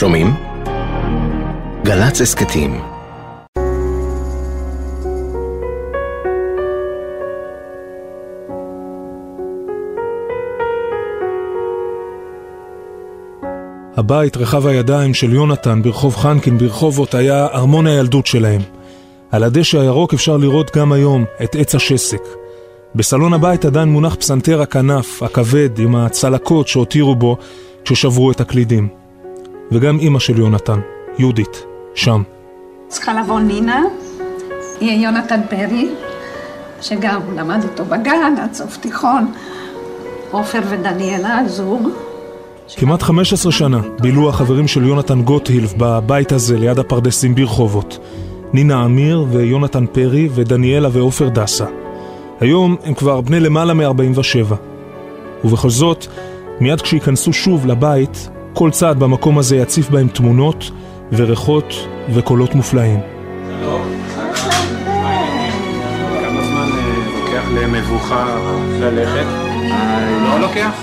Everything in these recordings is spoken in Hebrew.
שומעים? גל"צ הסכתים הבית רחב הידיים של יונתן ברחוב חנקין ברחובות היה ארמון הילדות שלהם. על הדשא הירוק אפשר לראות גם היום את עץ השסק. בסלון הבית עדיין מונח פסנתר הכנף, הכבד, עם הצלקות שהותירו בו כששברו את הקלידים. וגם אימא של יונתן, יהודית, שם. צריכה לבוא נינה, יהיה יונתן פרי, שגם למד איתו בגן עד סוף תיכון, עופר ודניאלה, זוג. כמעט 15 שנה בילו החברים של יונתן גוטהילף בבית הזה ליד הפרדסים ברחובות. נינה אמיר ויונתן פרי ודניאלה ועופר דסה. היום הם כבר בני למעלה מ-47. ובכל זאת, מיד כשייכנסו שוב לבית, כל צעד במקום הזה יציף בהם תמונות וריחות וקולות מופלאים. כמה זמן לוקח למבוכה ללכת? לא לוקח?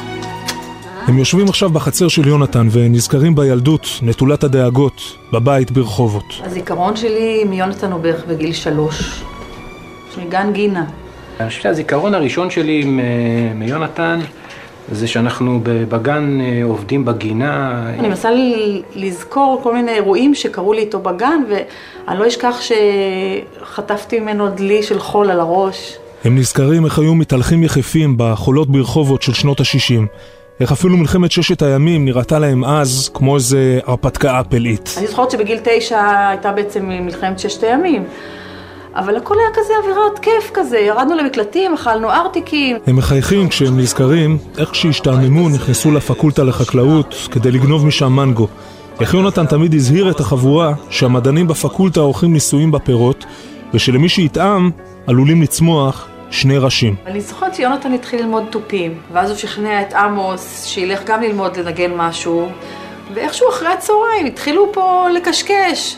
הם יושבים עכשיו בחצר של יונתן ונזכרים בילדות, נטולת הדאגות, בבית ברחובות. הזיכרון שלי מיונתן הוא בערך בגיל שלוש, מגן גינה. אני חושב שהזיכרון הראשון שלי מיונתן זה שאנחנו בגן עובדים בגינה. אני מנסה לזכור כל מיני אירועים שקרו לי איתו בגן ואני לא אשכח שחטפתי ממנו דלי של חול על הראש. הם נזכרים איך היו מתהלכים יחפים בחולות ברחובות של שנות ה-60. איך אפילו מלחמת ששת הימים נראתה להם אז כמו איזה הרפתקה פלאית. אני זוכרת שבגיל תשע הייתה בעצם מלחמת ששת הימים. אבל הכל היה כזה אווירת כיף כזה, ירדנו למקלטים, אכלנו ארטיקים. הם מחייכים כשהם נזכרים איך כשהשתעממו נכנסו לפקולטה לחקלאות כדי לגנוב משם מנגו. איך יונתן תמיד הזהיר את החבורה שהמדענים בפקולטה עורכים ניסויים בפירות ושלמי שיטעם עלולים לצמוח שני ראשים. אני זוכרת שיונתן התחיל ללמוד תופים, ואז הוא שכנע את עמוס שילך גם ללמוד לנגן משהו, ואיכשהו אחרי הצהריים התחילו פה לקשקש.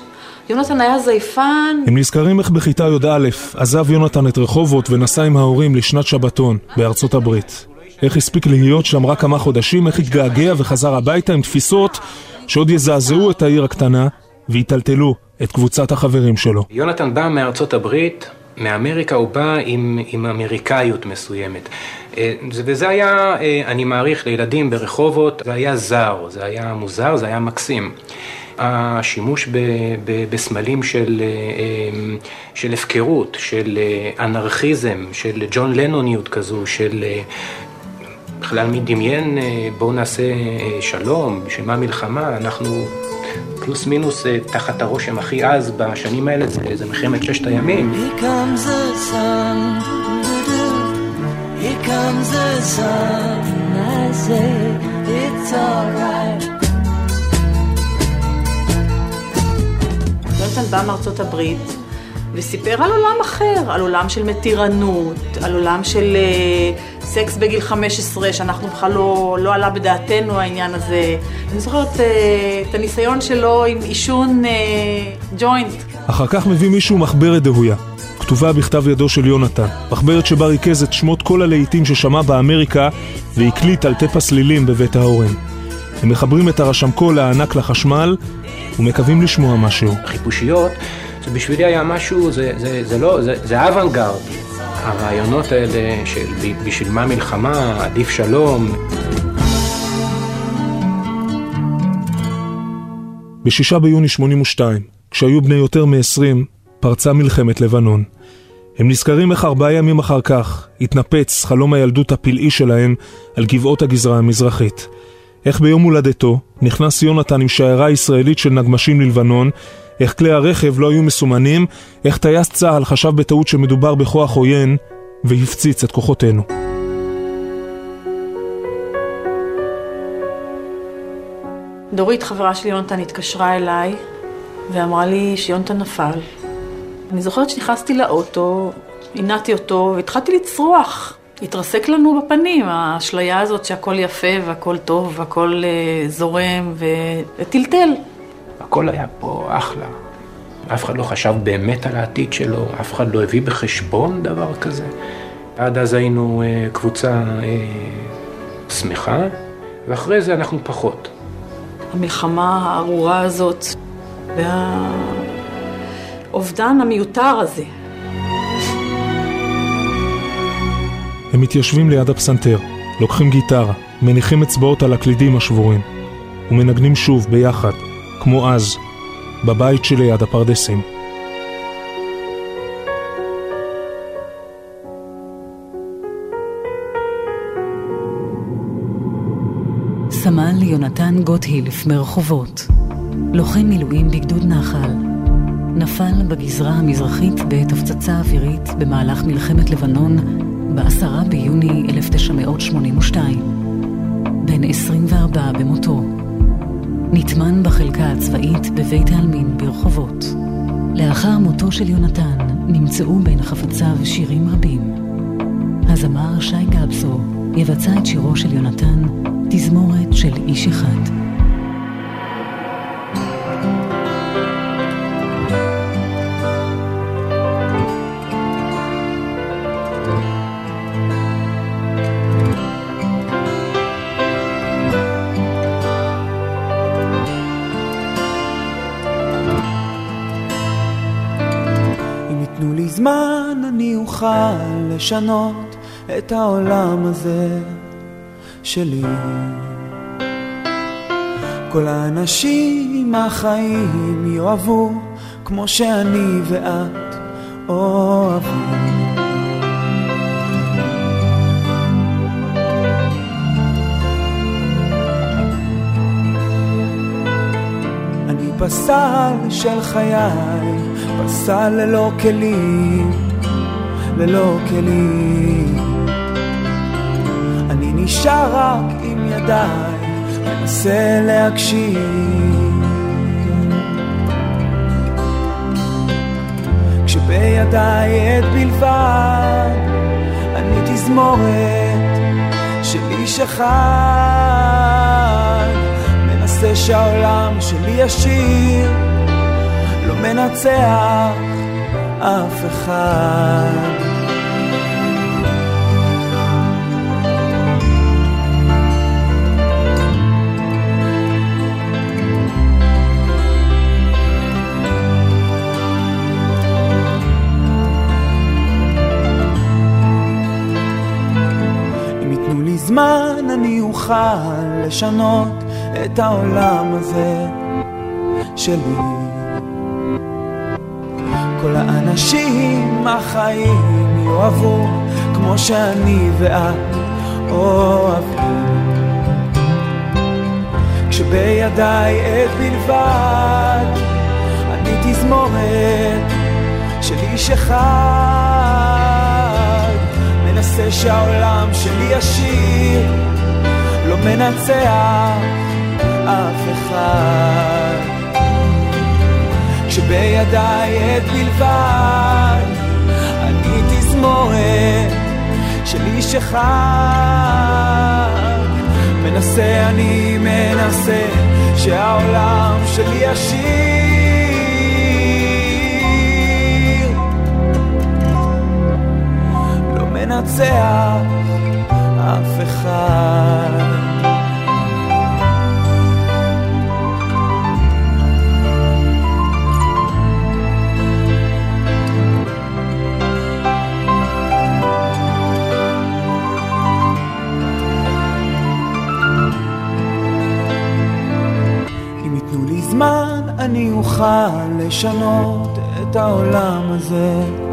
יונתן היה זייפן. הם נזכרים איך בכיתה י"א עזב יונתן את רחובות ונסע עם ההורים לשנת שבתון בארצות הברית. איך הספיק להיות שם רק כמה חודשים, איך התגעגע וחזר הביתה עם תפיסות שעוד יזעזעו את העיר הקטנה ויטלטלו את קבוצת החברים שלו. יונתן בא מארצות הברית, מאמריקה הוא בא עם, עם אמריקאיות מסוימת. וזה היה, אני מעריך, לילדים ברחובות, זה היה זר, זה היה מוזר, זה היה מקסים. השימוש ב, ב, בסמלים של, של הפקרות, של אנרכיזם, של ג'ון לנוניות כזו, של בכלל מי דמיין בואו נעשה שלום, בשביל מה מלחמה, אנחנו פלוס מינוס תחת הרושם הכי עז בשנים האלה זה, זה מלחמת ששת הימים. Here comes the it's alright. יונתן בא מארצות הברית וסיפר על עולם אחר, על עולם של מתירנות, על עולם של uh, סקס בגיל 15, שאנחנו בכלל לא, לא עלה בדעתנו העניין הזה. אני זוכרת uh, את הניסיון שלו עם עישון uh, ג'וינט. אחר כך מביא מישהו מחברת דהויה, כתובה בכתב ידו של יונתן. מחברת שבה ריכז את שמות כל הלהיטים ששמע באמריקה והקליט על טפה סלילים בבית ההורים. הם מחברים את הרשמקול הענק לחשמל ומקווים לשמוע משהו. חיפושיות, זה בשבילי היה משהו, זה, זה, זה לא, זה, זה אוונגרד. הרעיונות האלה של בשביל מה מלחמה, עדיף שלום. בשישה ביוני 82, כשהיו בני יותר מ-20, פרצה מלחמת לבנון. הם נזכרים איך ארבעה ימים אחר כך התנפץ חלום הילדות הפלאי שלהם על גבעות הגזרה המזרחית. איך ביום הולדתו נכנס יונתן עם שיירה ישראלית של נגמשים ללבנון, איך כלי הרכב לא היו מסומנים, איך טייס צה"ל חשב בטעות שמדובר בכוח עוין והפציץ את כוחותינו. דורית, חברה של יונתן, התקשרה אליי ואמרה לי שיונתן נפל. אני זוכרת שנכנסתי לאוטו, הנעתי אותו והתחלתי לצרוח. התרסק לנו בפנים, האשליה הזאת שהכל יפה והכל טוב והכל uh, זורם וטלטל. הכל היה פה אחלה. אף אחד לא חשב באמת על העתיד שלו, אף אחד לא הביא בחשבון דבר כזה. עד אז היינו uh, קבוצה uh, שמחה, ואחרי זה אנחנו פחות. המלחמה הארורה הזאת והאובדן המיותר הזה. הם מתיישבים ליד הפסנתר, לוקחים גיטרה, מניחים אצבעות על הקלידים השבורים, ומנגנים שוב ביחד, כמו אז, בבית שליד הפרדסים. סמל יונתן גוטהילף מרחובות, לוחם מילואים בגדוד נחל, נפל בגזרה המזרחית בעת הפצצה אווירית במהלך מלחמת לבנון ב-10 ביוני 1982. בן 24 במותו. נטמן בחלקה הצבאית בבית העלמין ברחובות. לאחר מותו של יונתן נמצאו בין חפציו שירים רבים. הזמר שי גבסו יבצע את שירו של יונתן, תזמורת של איש אחד. זמן אני אוכל לשנות את העולם הזה שלי. כל האנשים החיים יאהבו כמו שאני ואת אוהבים. אני פסל של חיי פסל ללא כלים, ללא כלים. אני נשאר רק עם ידיי, מנסה להקשיב. כשבידיי עת בלבד, אני תזמורת של איש אחד, מנסה שהעולם שלי ישיר. לא מנצח אף אחד. זמן אני אוכל לשנות את העולם הזה שלי. כל האנשים החיים יאהבו כמו שאני ואת אוהבים. כשבידיי עת בלבד, אני תזמורת של איש אחד, מנסה שהעולם שלי ישיר, לא מנצח אף אחד. שבידיי עת בלבד, אני תזמורת של איש אחד. מנסה אני מנסה שהעולם שלי ישיר. לא מנצח אף אחד. לשנות את העולם הזה.